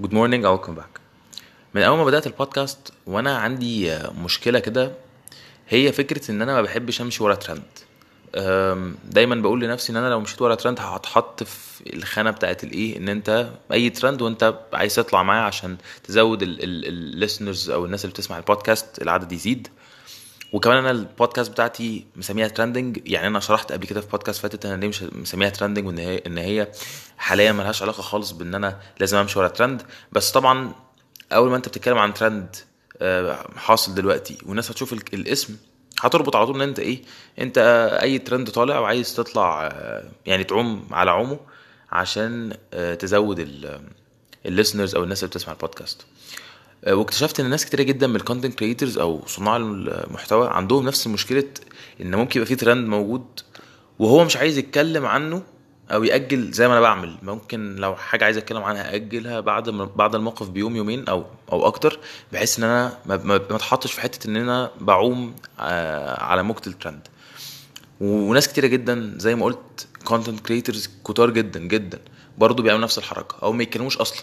Good morning أو welcome back من أول ما بدأت البودكاست وأنا عندي مشكلة كده هي فكرة إن أنا ما بحبش أمشي ورا ترند دايما بقول لنفسي إن أنا لو مشيت ورا ترند هتحط في الخانة بتاعت الإيه؟ إن أنت أي ترند وأنت عايز تطلع معاه عشان تزود ال listeners أو الناس اللي بتسمع البودكاست العدد يزيد. وكمان أنا البودكاست بتاعتي مسميها trending يعني أنا شرحت قبل كده في بودكاست فاتت أنا ليه مش مسميها trending وإن هي إن هي حاليا ملهاش علاقة خالص بإن أنا لازم أمشي ورا ترند بس طبعا أول ما أنت بتتكلم عن ترند آه، حاصل دلوقتي والناس هتشوف ال- الاسم هتربط على طول إن أنت إيه؟ أنت أي ترند طالع وعايز تطلع آه، يعني تعوم على عومه عشان آه، تزود ال listeners أو الناس اللي بتسمع البودكاست واكتشفت إن ناس كتيرة جدا من ال content creators أو صناع المحتوى عندهم نفس مشكلة إن ممكن يبقى في ترند موجود وهو مش عايز يتكلم عنه أو يأجل زي ما أنا بعمل. ممكن لو حاجة عايز أتكلم عنها اجلها بعد بعد الموقف بيوم يومين أو أو أكتر بحيث إن أنا ما أتحطش في حتة إن أنا بعوم آه، على موجة الترند وناس كتيرة جدا زي ما قلت content creators كتار جدا جدا برضه بيعملوا نفس الحركة أو ما يتكلموش أصلا.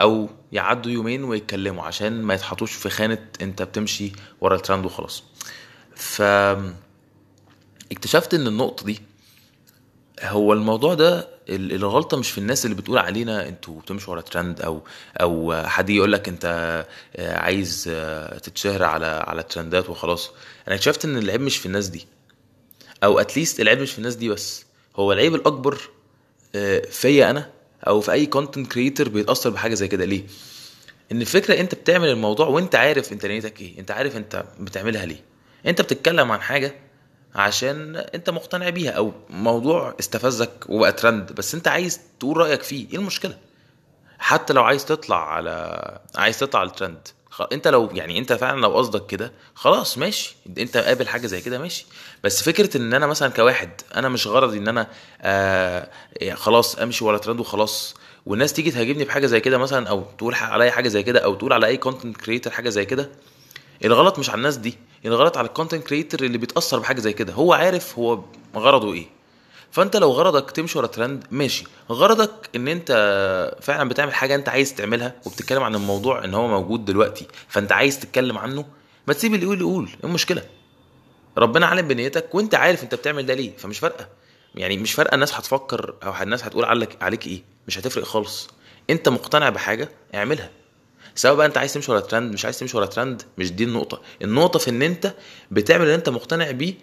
أو يعدوا يومين ويتكلموا عشان ما يتحطوش في خانة أنت بتمشي ورا الترند وخلاص. ف اكتشفت إن النقطة دي هو الموضوع ده ال- الغلطة مش في الناس اللي بتقول علينا أنتوا بتمشوا ورا ترند أو أو حد يقول لك أنت آه، عايز آه، تتشهر على على الترندات وخلاص. أنا اكتشفت إن العيب مش في الناس دي. أو at least العيب مش في الناس دي بس. هو العيب الأكبر آه، فيا أنا أو في أي content creator بيتأثر بحاجة زي كده. ليه؟ إن الفكرة أنت بتعمل الموضوع وأنت عارف أنت نيتك إيه أنت عارف أنت بتعملها ليه. أنت بتتكلم عن حاجة عشان أنت مقتنع بيها أو موضوع استفزك وبقى ترند بس أنت عايز تقول رأيك فيه إيه المشكلة؟ حتى لو عايز تطلع على عايز تطلع على الترند انت لو يعني انت فعلا لو قصدك كده خلاص ماشي. انت قابل حاجة زي كده ماشي. بس فكرة إن أنا مثلا كواحد أنا مش غرضي إن أنا آه يعني خلاص أمشي ورا ترند وخلاص والناس تيجي تهاجمني بحاجة زي كده مثلا أو تقول عليا حاجة زي كده أو تقول على أي content creator حاجة زي كده الغلط مش على الناس دي الغلط على ال content creator اللي بيتأثر بحاجة زي كده. هو عارف هو غرضه إيه. فانت لو غرضك تمشي ورا ترند ماشي. غرضك إن أنت فعلا بتعمل حاجة أنت عايز تعملها وبتتكلم عن الموضوع إن هو موجود دلوقتي فأنت عايز تتكلم عنه ما تسيب اللي يقول يقول إيه المشكلة؟ ربنا عالم بنيتك وأنت عارف أنت بتعمل ده ليه فمش فارقة. يعني مش فارقة الناس هتفكر أو الناس هتقول عليك عليك إيه مش هتفرق خالص. أنت مقتنع بحاجة اعملها. سواء بقى أنت عايز تمشي ورا ترند مش عايز تمشي ورا ترند مش دي النقطة. النقطة في إن أنت بتعمل اللي أنت مقتنع بيه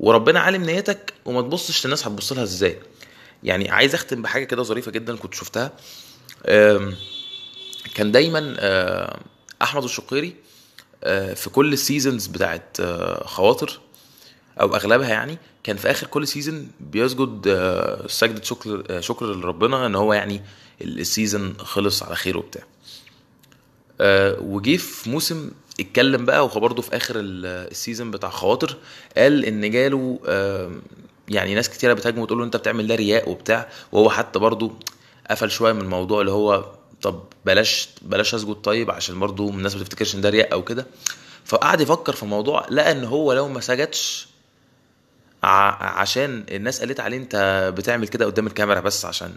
وربنا عالم نيتك وما تبصش للناس هتبص لها إزاي. يعني عايز اختم بحاجة كده ظريفة جدا كنت شفتها. كان دايما أحمد الشقيري أه، في كل ال seasons بتاعت أه، خواطر أو أغلبها يعني كان في آخر كل season بيسجد أه، سجدة شكر شكر لربنا إن هو يعني ال season خلص على خير وبتاع. آه، وجه في موسم اتكلم بقى وهو برضه في آخر ال- ال season بتاع خواطر قال إن جاله يعني ناس كتيرة بتهاجمه وتقول له أنت بتعمل ده رياء وبتاع وهو حتى برضه قفل شوية من الموضوع اللي هو طب بلاش بلاش أسجد طيب عشان برضه الناس ما تفتكرش إن ده رياء أو كده. فقعد يفكر في الموضوع لقى إن هو لو ما سجدش عشان الناس قالت عليه أنت بتعمل كده قدام الكاميرا بس عشان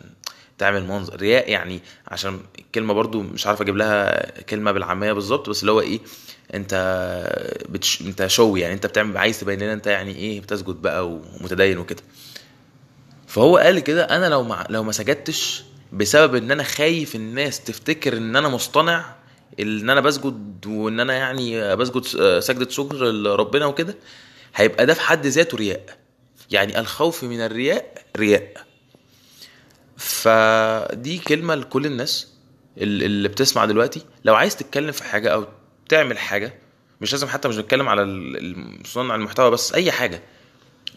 تعمل منظر. رياء يعني عشان الكلمة برضو مش عارف أجيب لها كلمة بالعامية بالظبط بس اللي هو إيه أنت بتش... أنت شو يعني أنت بتعمل عايز تبين لنا أنت يعني إيه بتسجد بقى ومتدين وكده. فهو قال كده أنا لو ما لو ما سجدتش بسبب إن أنا خايف الناس تفتكر إن أنا مصطنع إن أنا بسجد وإن أنا يعني بسجد سجدة شكر لربنا وكده هيبقى ده في حد ذاته رياء. يعني الخوف من الرياء رياء. فدي كلمة لكل الناس ال- اللي بتسمع دلوقتي. لو عايز تتكلم في حاجة أو تعمل حاجة مش لازم حتى مش بتكلم على صنع المحتوى بس أي حاجة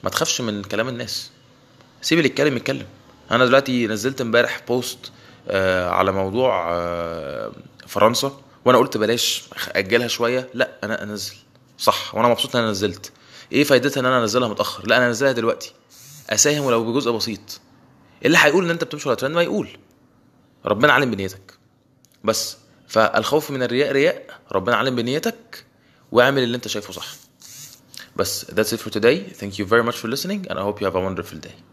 ما تخافش من كلام الناس. سيب اللي يتكلم. يتكلم أنا دلوقتي نزلت امبارح بوست آه على موضوع آه فرنسا وأنا قلت بلاش أجلها شوية. لا أنا أنزل. صح وأنا مبسوط إن أنا نزلت. إيه فايدتها إن أنا أنزلها متأخر؟ لا أنا أنزلها دلوقتي. أساهم ولو بجزء بسيط. اللي هيقول إن أنت بتمشي ورا ترند ما يقول. ربنا عالم بنيتك. بس. فالخوف من الرياء رياء. ربنا عالم بنيتك واعمل اللي أنت شايفه صح. بس. That's it for today. Thank you very much for listening. And I hope you have a wonderful day.